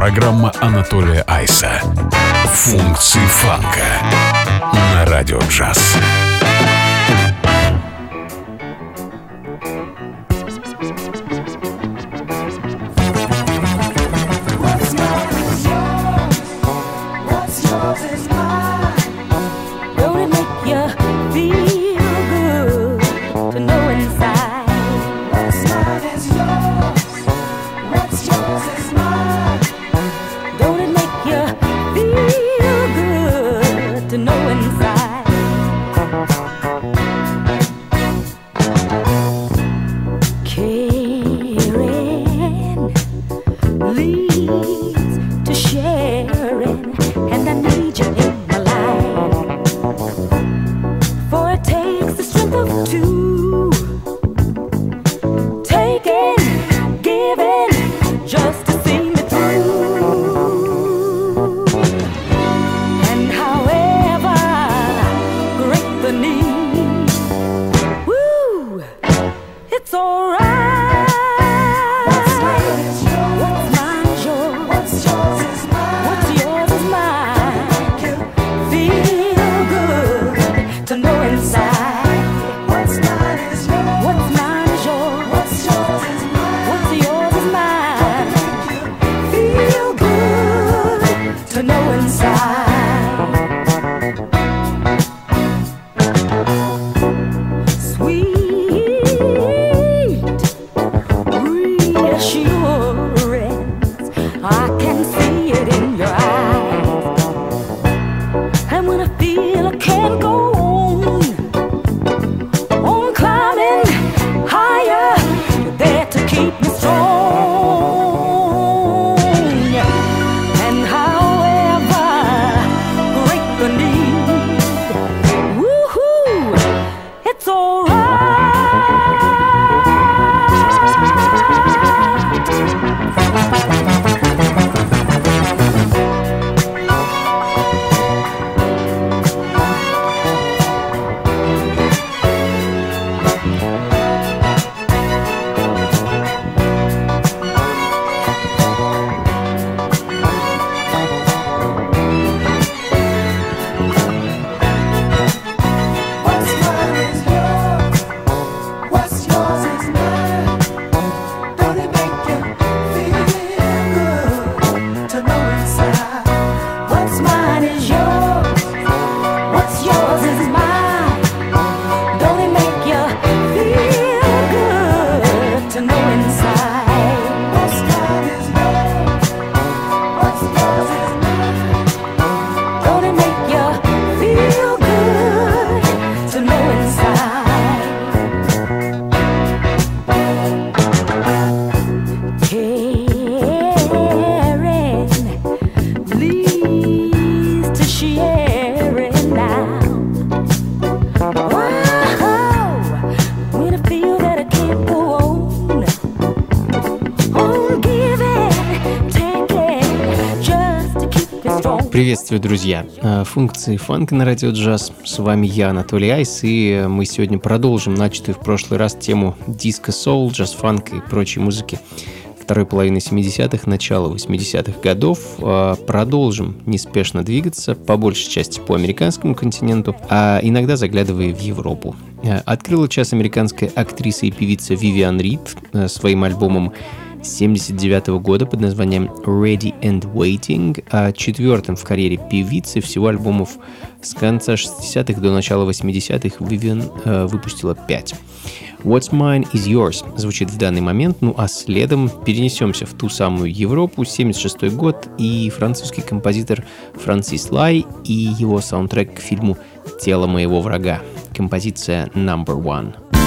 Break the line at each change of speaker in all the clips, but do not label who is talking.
Программа Анатолия Айса. Функции фанка на радио джаз.
Приветствую, друзья! Э, функции фанка на радио джаз. С вами я, Анатолий Айс, и мы сегодня продолжим начатую в прошлый раз тему диско-соул, джаз-фанка и прочей музыки второй половины 70-х, начала 80-х годов. Э, продолжим неспешно двигаться, по большей части по американскому континенту, а иногда заглядывая в Европу. Э, открыла час американская актриса и певица Вивиан Рид своим альбомом 1979 года под названием Ready and Waiting, а четвертым в карьере певицы всего альбомов с конца 60-х до начала 80-х Вивиан э, выпустила 5. What's Mine is Yours звучит в данный момент, ну а следом перенесемся в ту самую Европу, 76 год, и французский композитор Франсис Лай и его саундтрек к фильму «Тело моего врага», композиция Number One.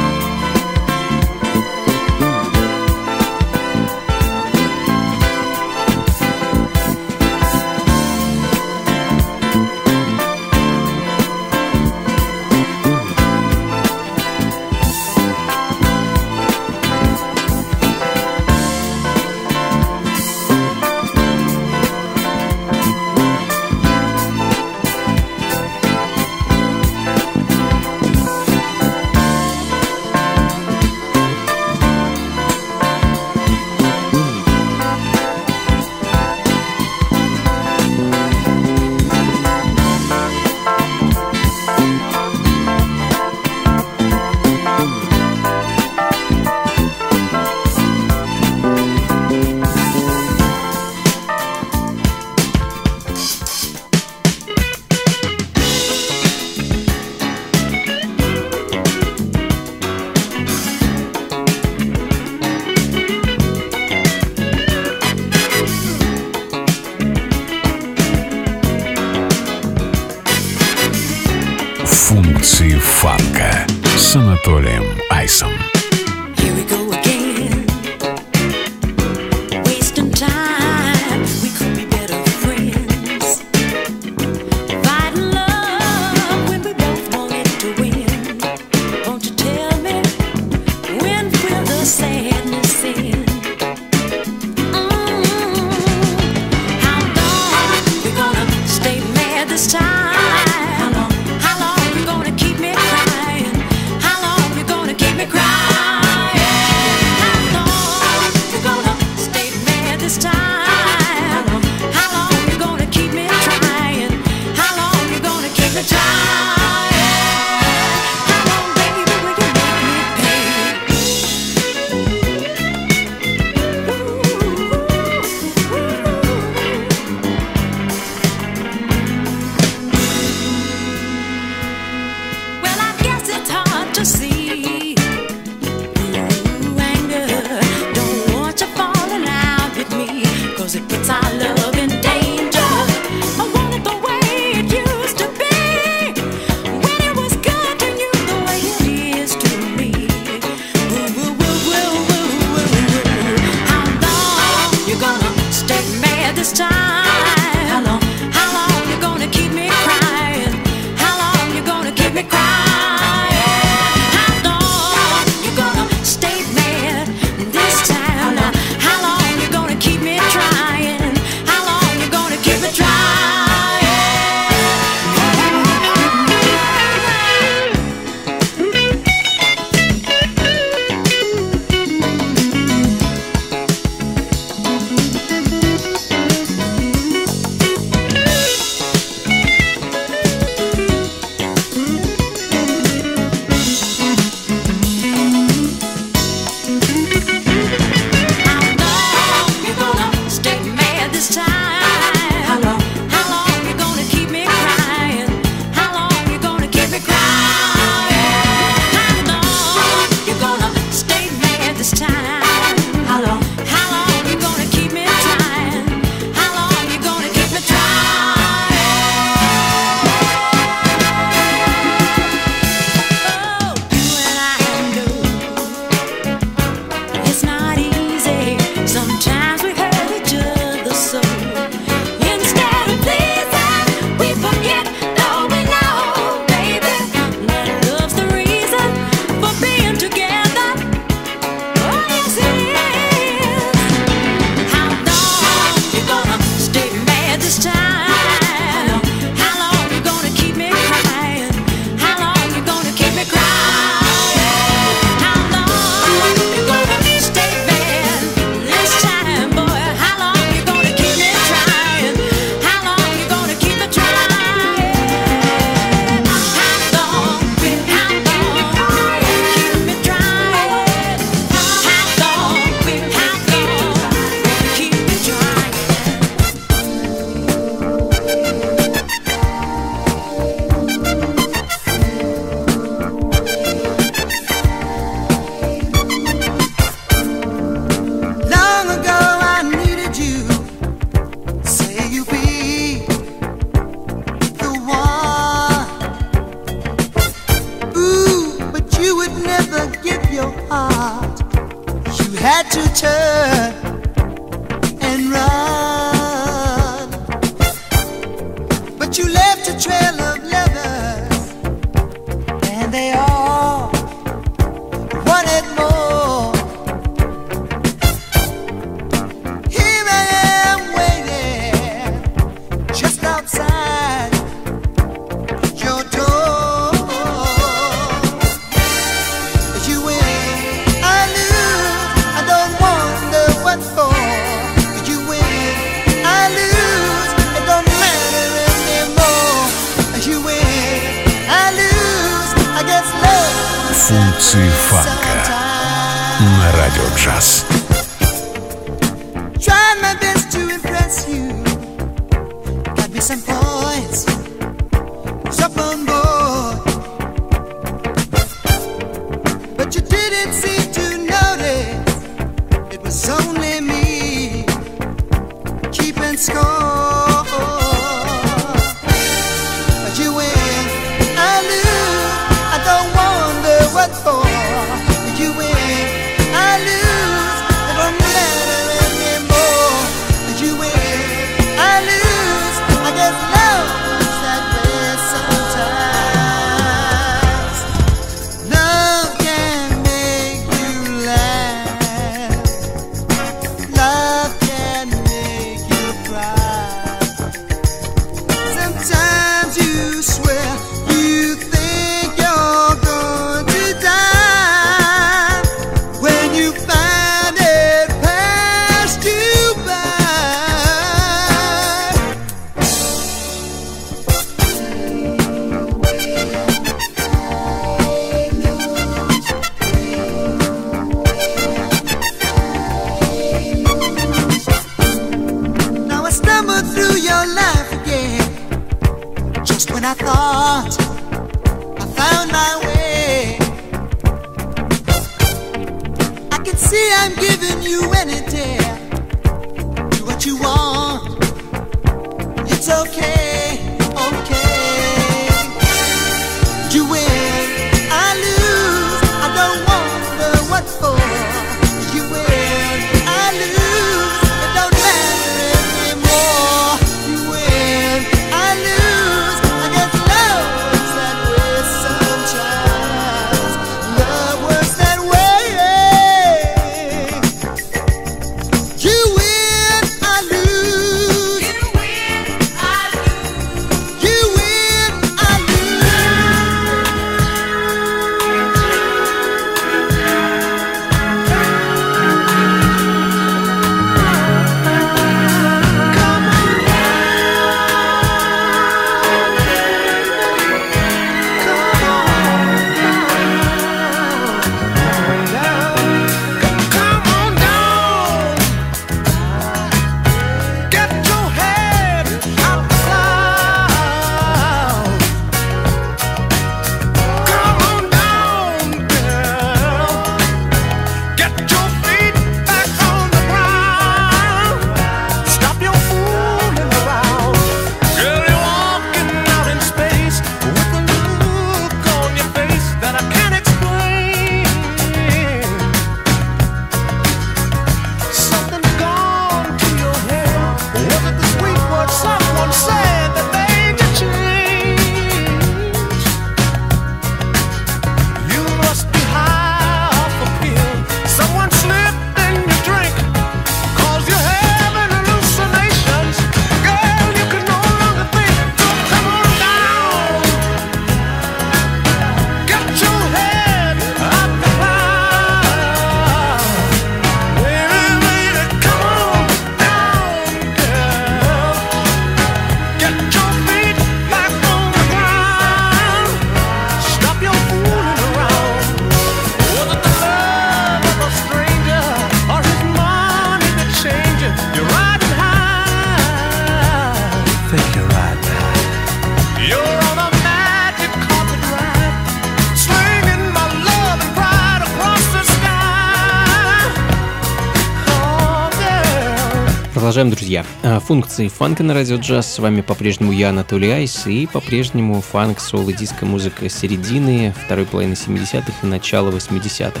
Функции фанка на радио джаз. С вами по-прежнему я, Анатолий Айс, и по-прежнему фанк, соло, диско, музыка середины, второй половины 70-х и начала 80-х.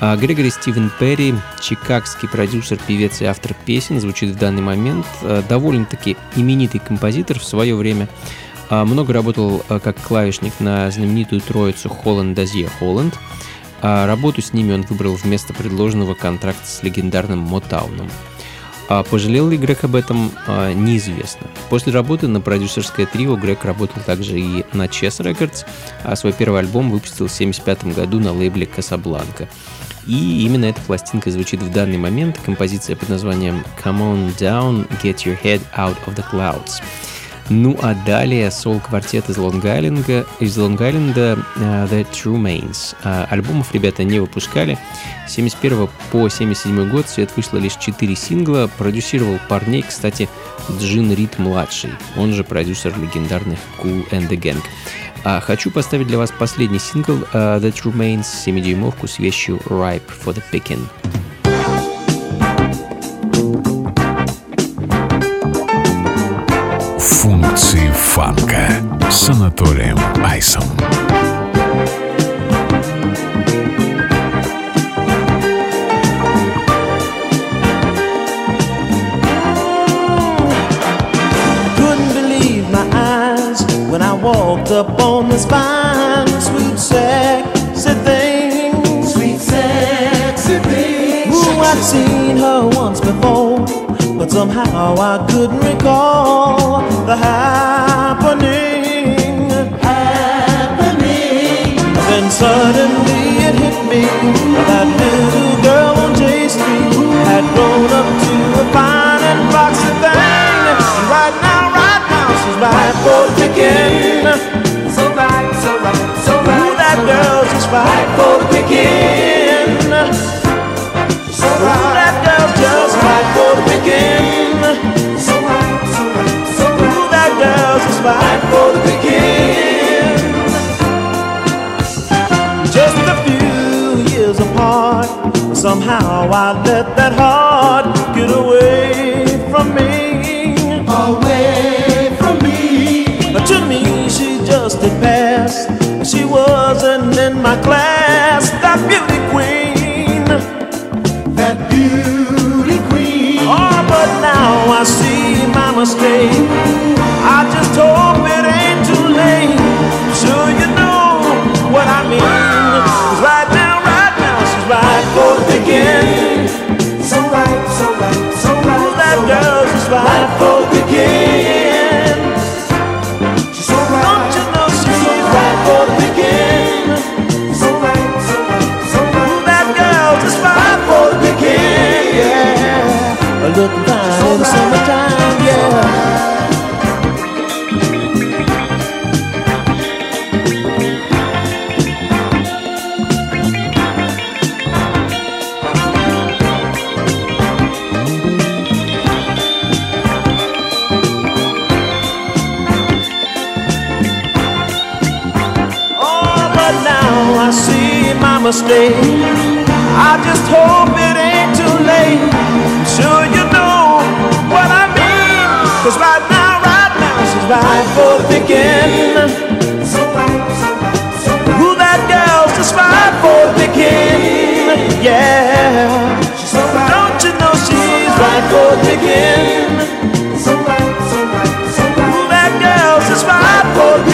А, Грегори Стивен Перри, чикагский продюсер, певец и автор песен, звучит в данный момент. А, довольно-таки именитый композитор в свое время. Много работал как клавишник на знаменитую троицу Холланд Дазье Холланд. Работу с ними он выбрал вместо предложенного контракта с легендарным Мотауном. А пожалел ли Грег об этом, а, неизвестно. После работы на продюсерское трио Грег работал также и на Chess Records, а свой первый альбом выпустил в 1975 году на лейбле Casablanca. И именно эта пластинка звучит в данный момент, композиция под названием «Come on down, get your head out of the clouds». Ну а далее сол-квартет из Лонг-Айленда, из Лонг-Айленда uh, The True Mains. Uh, альбомов ребята не выпускали. С 71 по 77 год свет вышло лишь 4 сингла. Продюсировал парней, кстати, Джин Рид младший, он же продюсер легендарных Cool and the Gang. А хочу поставить для вас последний сингл uh, True Mains, 7-дюймовку с вещью Ripe for the Picking.
с Анатолием Айсом.
when I walked up on this fine, sweet, sexy thing.
Sweet, sexy thing. Ooh,
I'd seen her once before but somehow I couldn't recall the happening. Then suddenly it hit me that little girl on J Street had grown up to a fine and foxy thing. And right now, right now, she's right for the picking.
So right, so right, so right.
Ooh, that girl's just right for the picking.
So right.
Ooh, that girl's just right for the picking.
So right, so right, so right.
Ooh, that girl's just right for the picking. I let that heart get away from me.
Away from me.
But to me, she just a pass. She wasn't in my class, that beauty queen.
That beauty queen.
Oh, but now I see my mistake. I just hope it ain't too late. Sure, you know what I mean. Looking fine in the summertime. Yeah. Oh, but now I see my mistake. I just hope it ain't too late. Sure, right for the picking. So right, that girl's just right for picking. Yeah. Don't you know she's right for the picking?
So right,
that girl's just right for the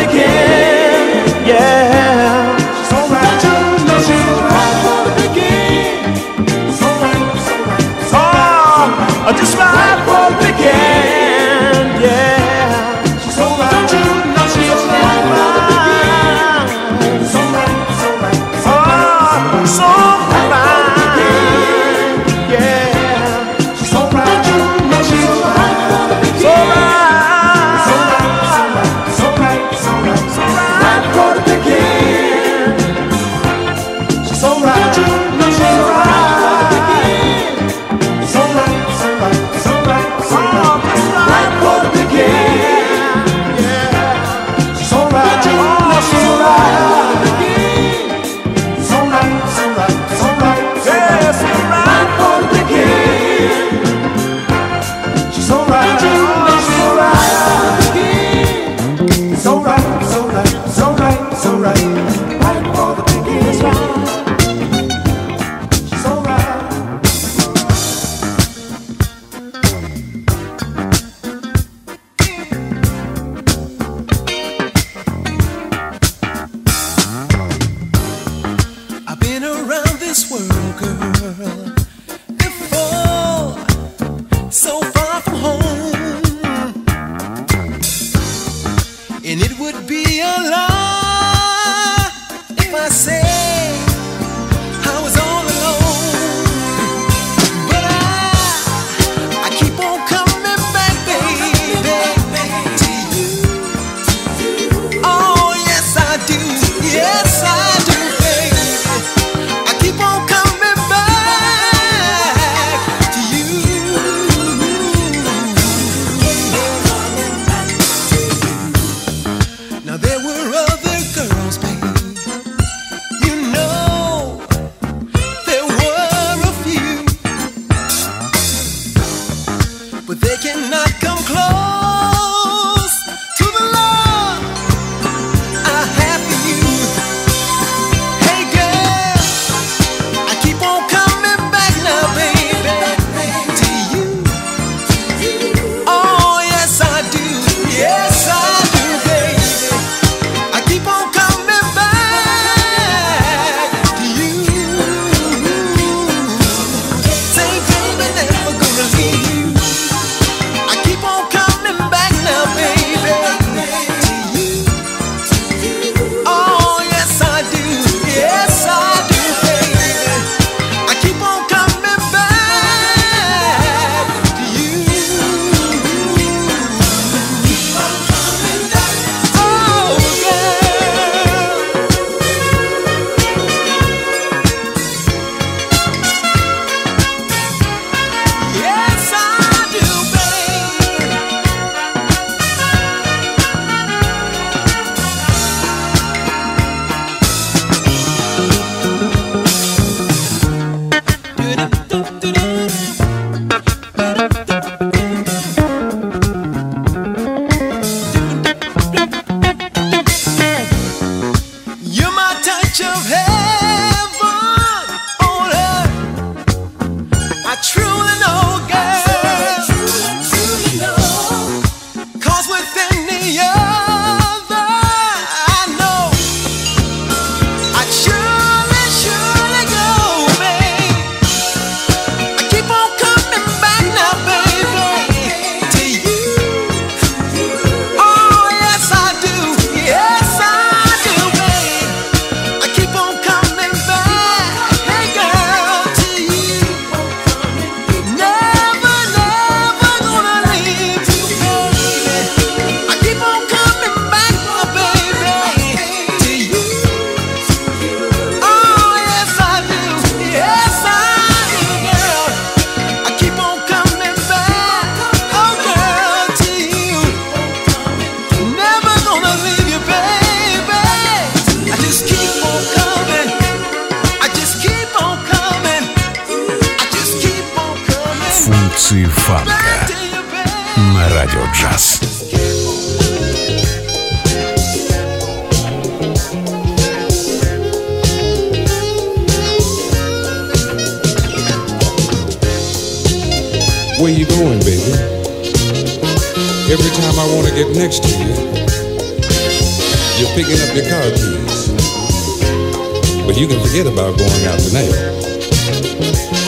going out
tonight.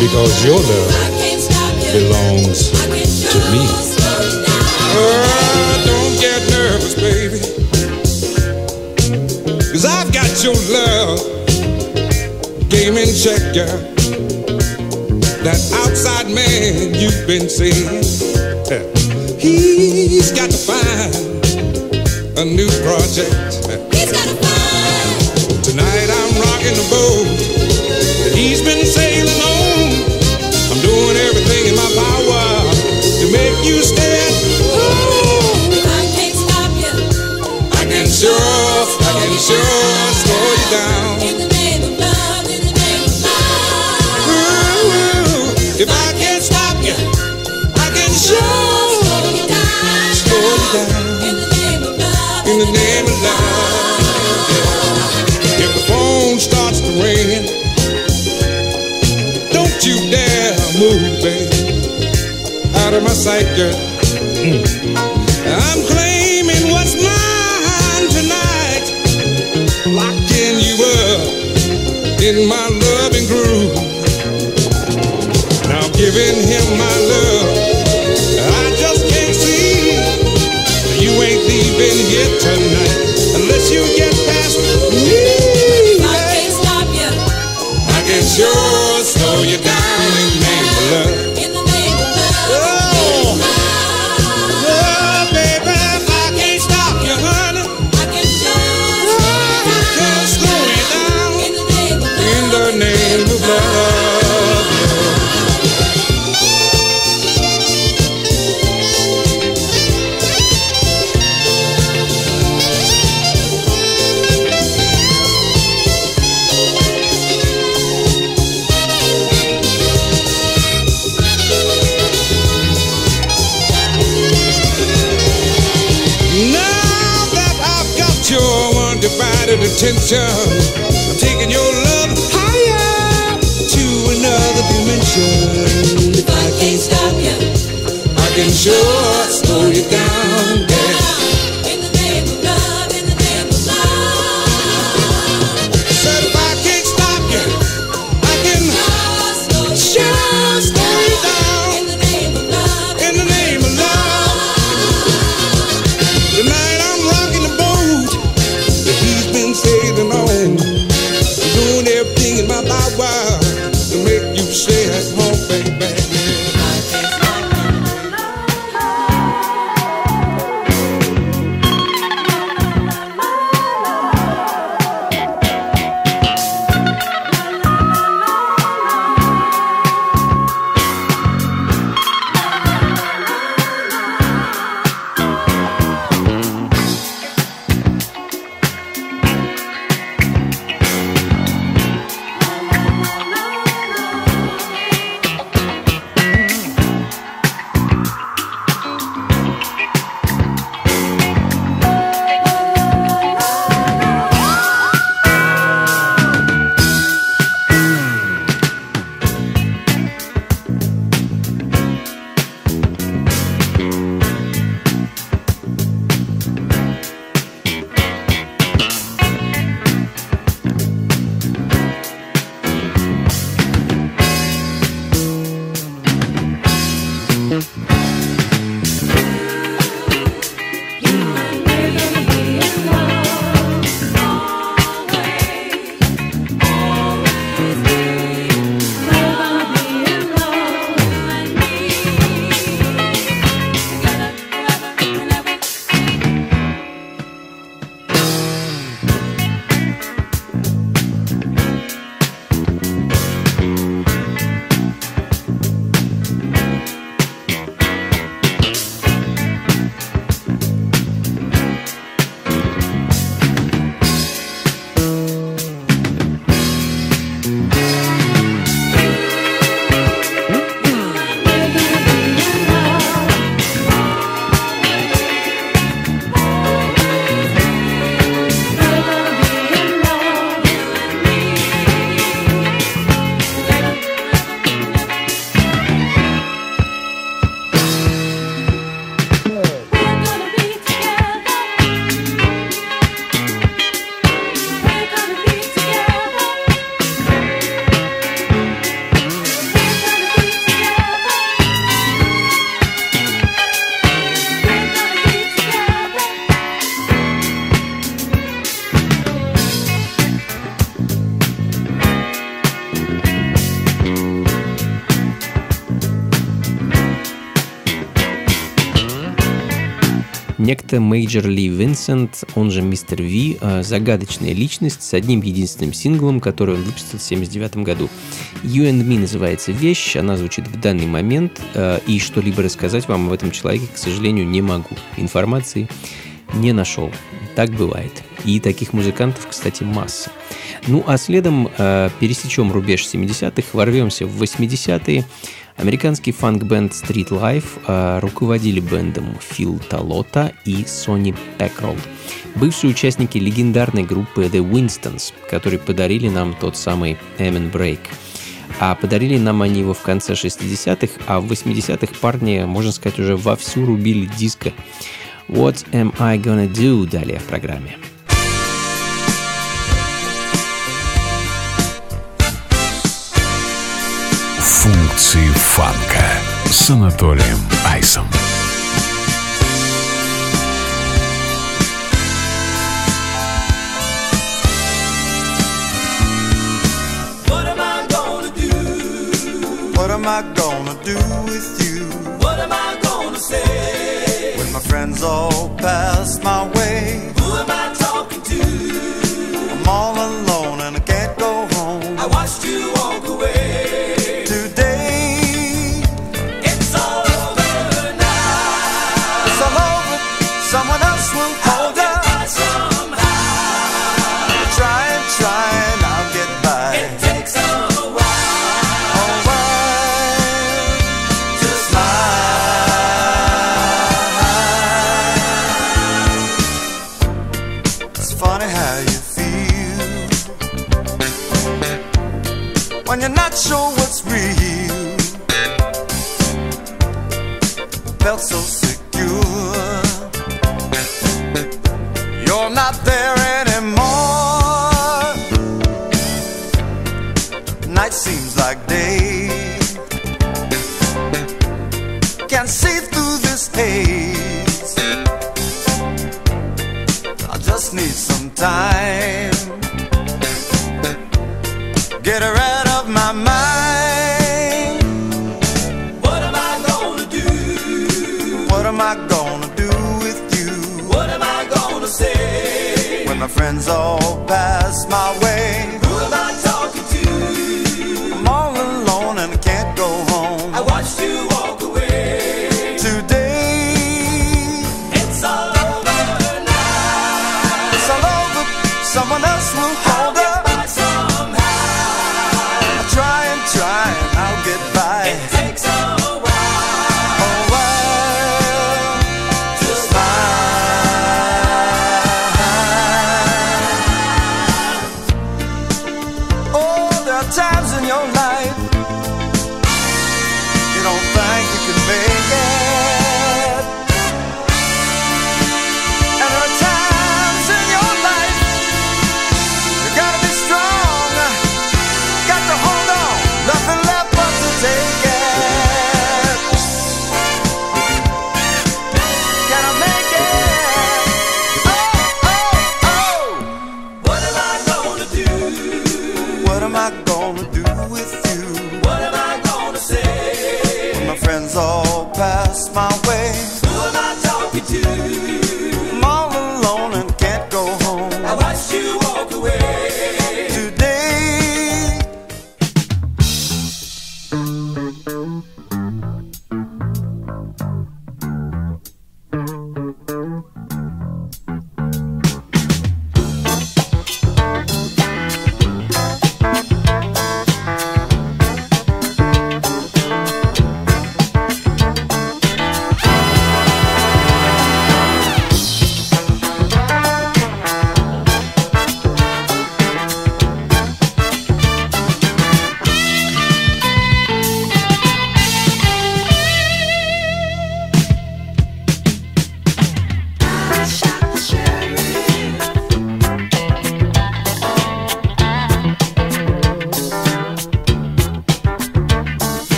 Because your
love belongs to me. Oh, don't get nervous,
baby. Cause I've got your
love
game
in check, yeah. That outside man you've been
seeing, he's got to find a new project In the name of love. In the
name of love. If the phone starts
to ring, don't you dare move. Out of my sight, girl. Hmm. I'm claiming what's
mine tonight. Locking you
up in my loving groove. Now giving him my love. you get. show.
Некто Мейджор Ли Винсент, он же Мистер Ви, э, загадочная личность с одним единственным синглом, который он выпустил в 1979 году. You and Me называется вещь, она звучит в данный момент, э, и что-либо рассказать вам об этом человеке, к сожалению, не могу. Информации не нашел. Так бывает. И таких музыкантов, кстати, масса. Ну а следом э, пересечем рубеж 70-х, ворвемся в 80-е. Американский фанк-бенд Street Life э, руководили бендом Фил Талота и Сони Пекролл, бывшие участники легендарной группы The Winstons, которые подарили нам тот самый Amen Break. А подарили нам они его в конце 60-х, а в 80-х парни, можно сказать, уже вовсю рубили диско. What am I gonna do далее в программе.
Функции фанка с Анатолием Айсом.
What am I gonna do?
What am I gonna do with you
What am I gonna say?
when my friends all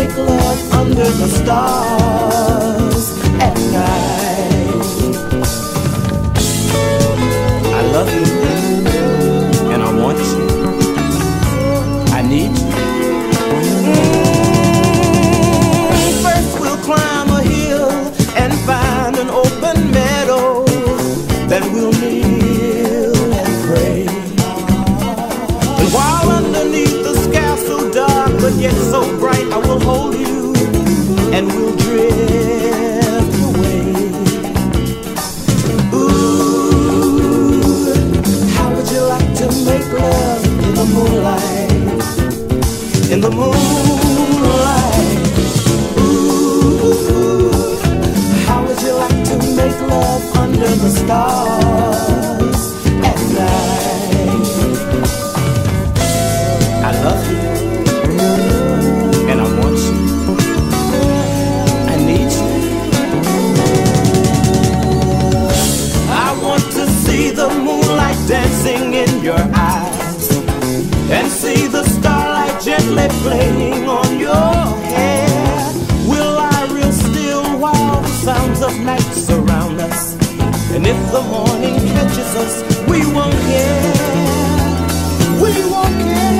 perfect love under the stars at night. I love you and I want you. I need you're there first we'll climb a hill and find an open bed then we'll meet yet so in the moonlight. Ooh, how would you like to make love under the stars? playing on your head. Will I reel still while the sounds of night surround us? And if the morning catches us, we won't care. We won't care.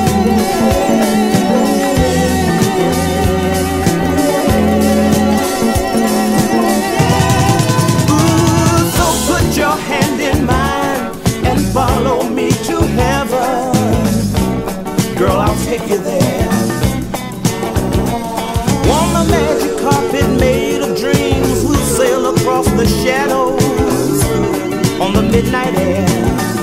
your hand in mine and follow me to heaven. Girl, I'll take you there. across the shadows on the midnight air.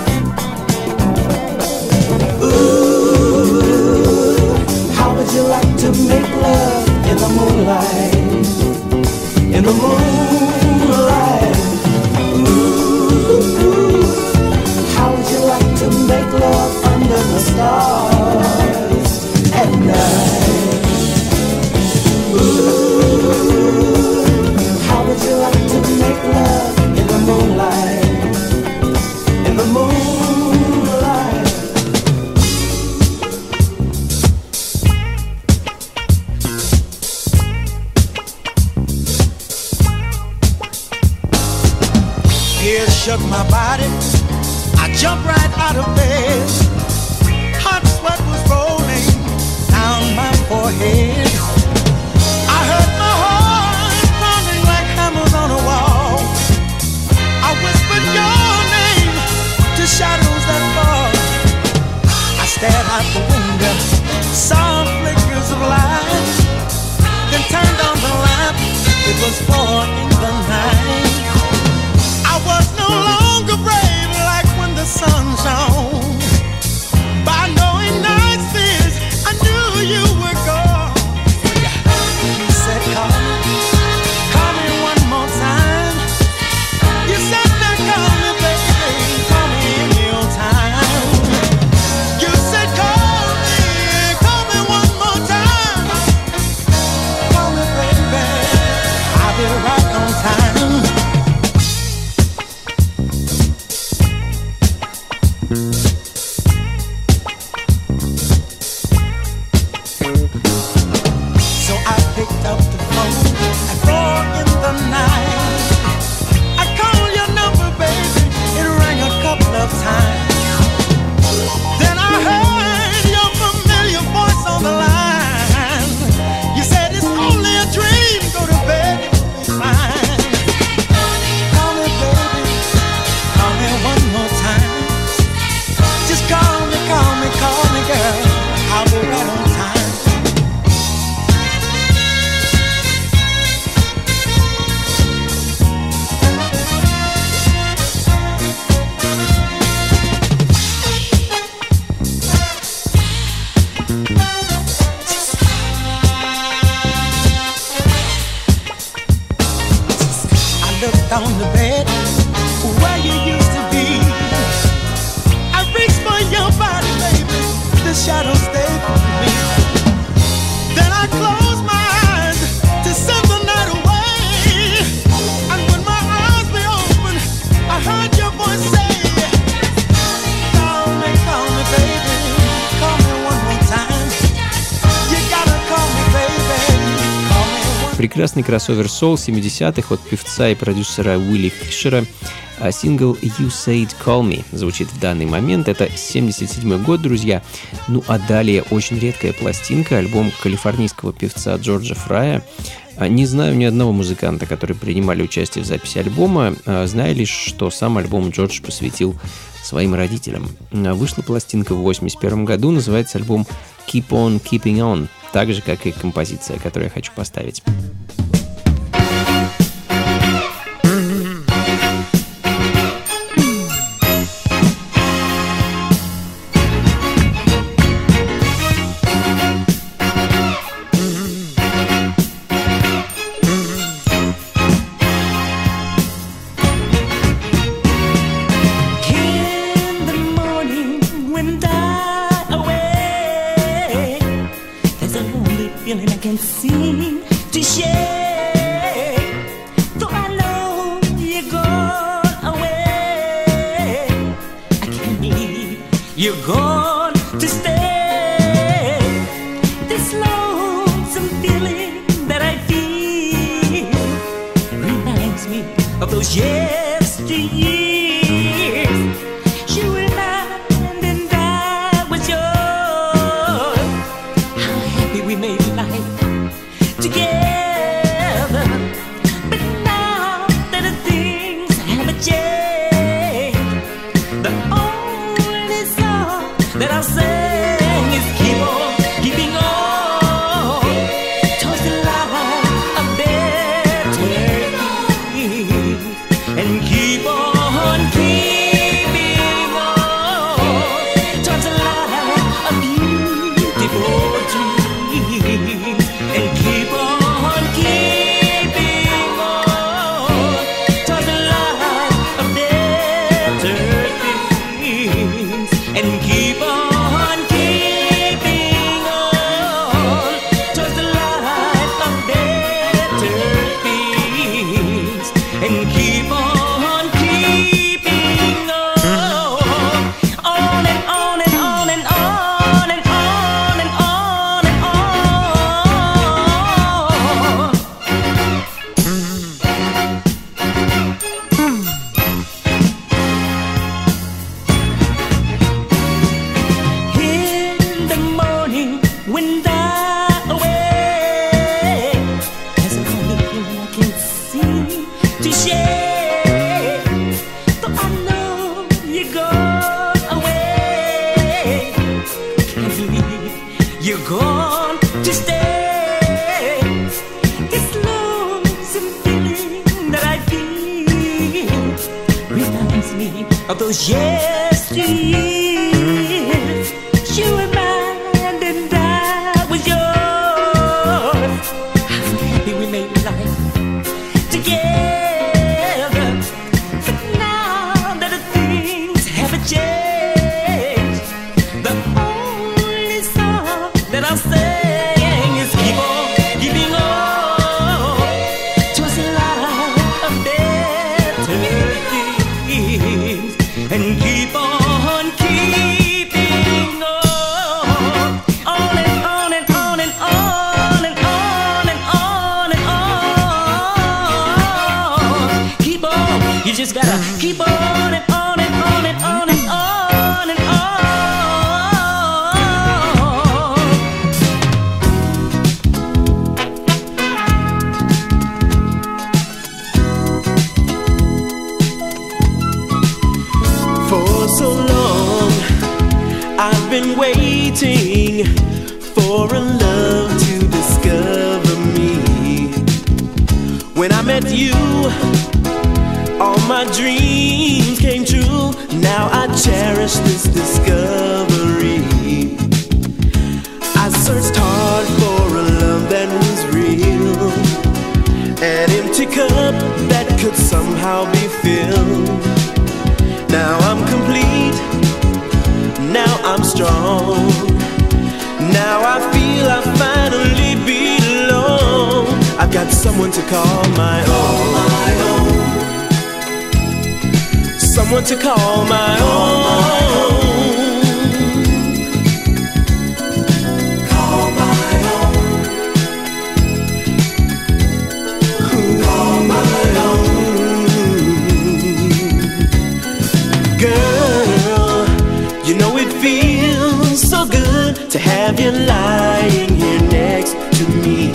Прекрасный кроссовер Soul 70-х от певца и продюсера Уилли Фишера. А сингл You Said Call Me звучит в данный момент. Это 77 год, друзья. Ну а далее очень редкая пластинка, альбом калифорнийского певца Джорджа Фрая. А, не знаю ни одного музыканта, который принимали участие в записи альбома. А, знаю лишь, что сам альбом Джордж посвятил своим родителям. А, вышла пластинка в 81 году, называется альбом Keep On Keeping On, так же, как и композиция, которую я хочу поставить.
somehow be filled. Now I'm complete, now I'm strong. Now I feel I finally belong. I've got someone to call my own. Someone to call my own. have you lying here next to me.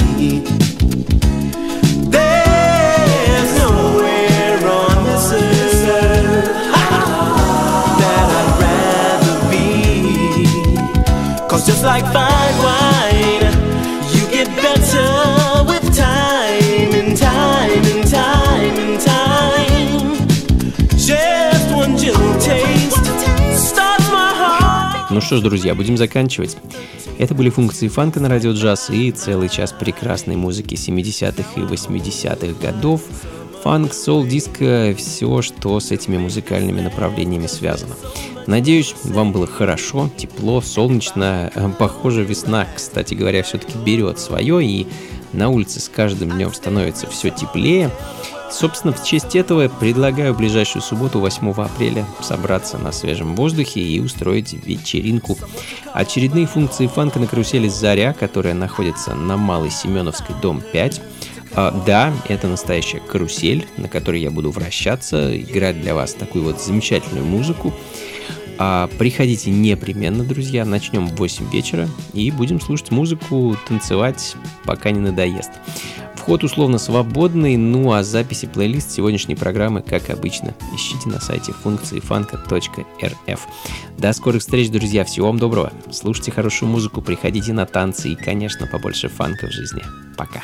There's nowhere on this earth that I'd rather be. Cause just like fine wine, you get better with time and time and time and time. Just one gentle taste starts my heart.
Ну что ж, друзья, будем заканчивать. Это были функции фанка на радио джаз и целый час прекрасной музыки 70-х и 80-х годов. Фанк, сол, диско, все, что с этими музыкальными направлениями связано. Надеюсь, вам было хорошо, тепло, солнечно. Э, Похоже, весна, кстати говоря, все-таки берет свое, и на улице с каждым днем становится все теплее. Собственно, в честь этого предлагаю в ближайшую субботу, 8 апреля, собраться на свежем воздухе и устроить вечеринку. Очередные функции фанка на карусели «Заря», которая находится на Малой Семеновской, дом 5. А, да, это настоящая карусель, на которой я буду вращаться, играть для вас такую вот замечательную музыку. А, приходите непременно, друзья. Начнем в 8 вечера и будем слушать музыку, танцевать, пока не надоест. Вход условно свободный, ну а записи плейлист сегодняшней программы, как обычно, ищите на сайте функции фанка.рф. До скорых встреч, друзья, всего вам доброго. Слушайте хорошую музыку, приходите на танцы и, конечно, побольше фанка в жизни. Пока.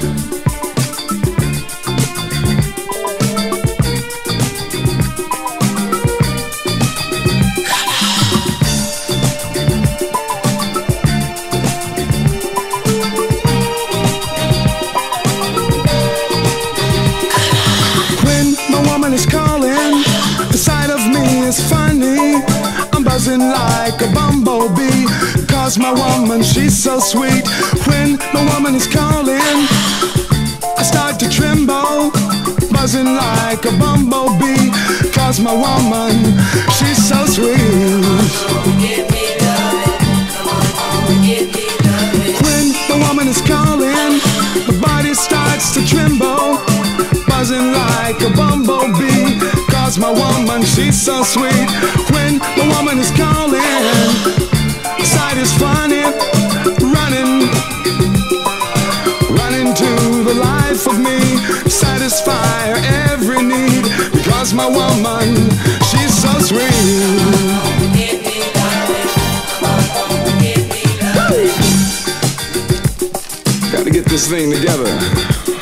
When so sweet. When my woman is calling, I start to tremble. Buzzing like a bumblebee. Cause my woman, she's so sweet. When the woman is calling, my body starts to tremble, buzzing like a bumblebee. Cause my woman, she's so sweet. When the woman is calling, the sight is funny, running, running to the life of me, satisfy every need. Because my woman, she's so sweet. Gotta get this thing together.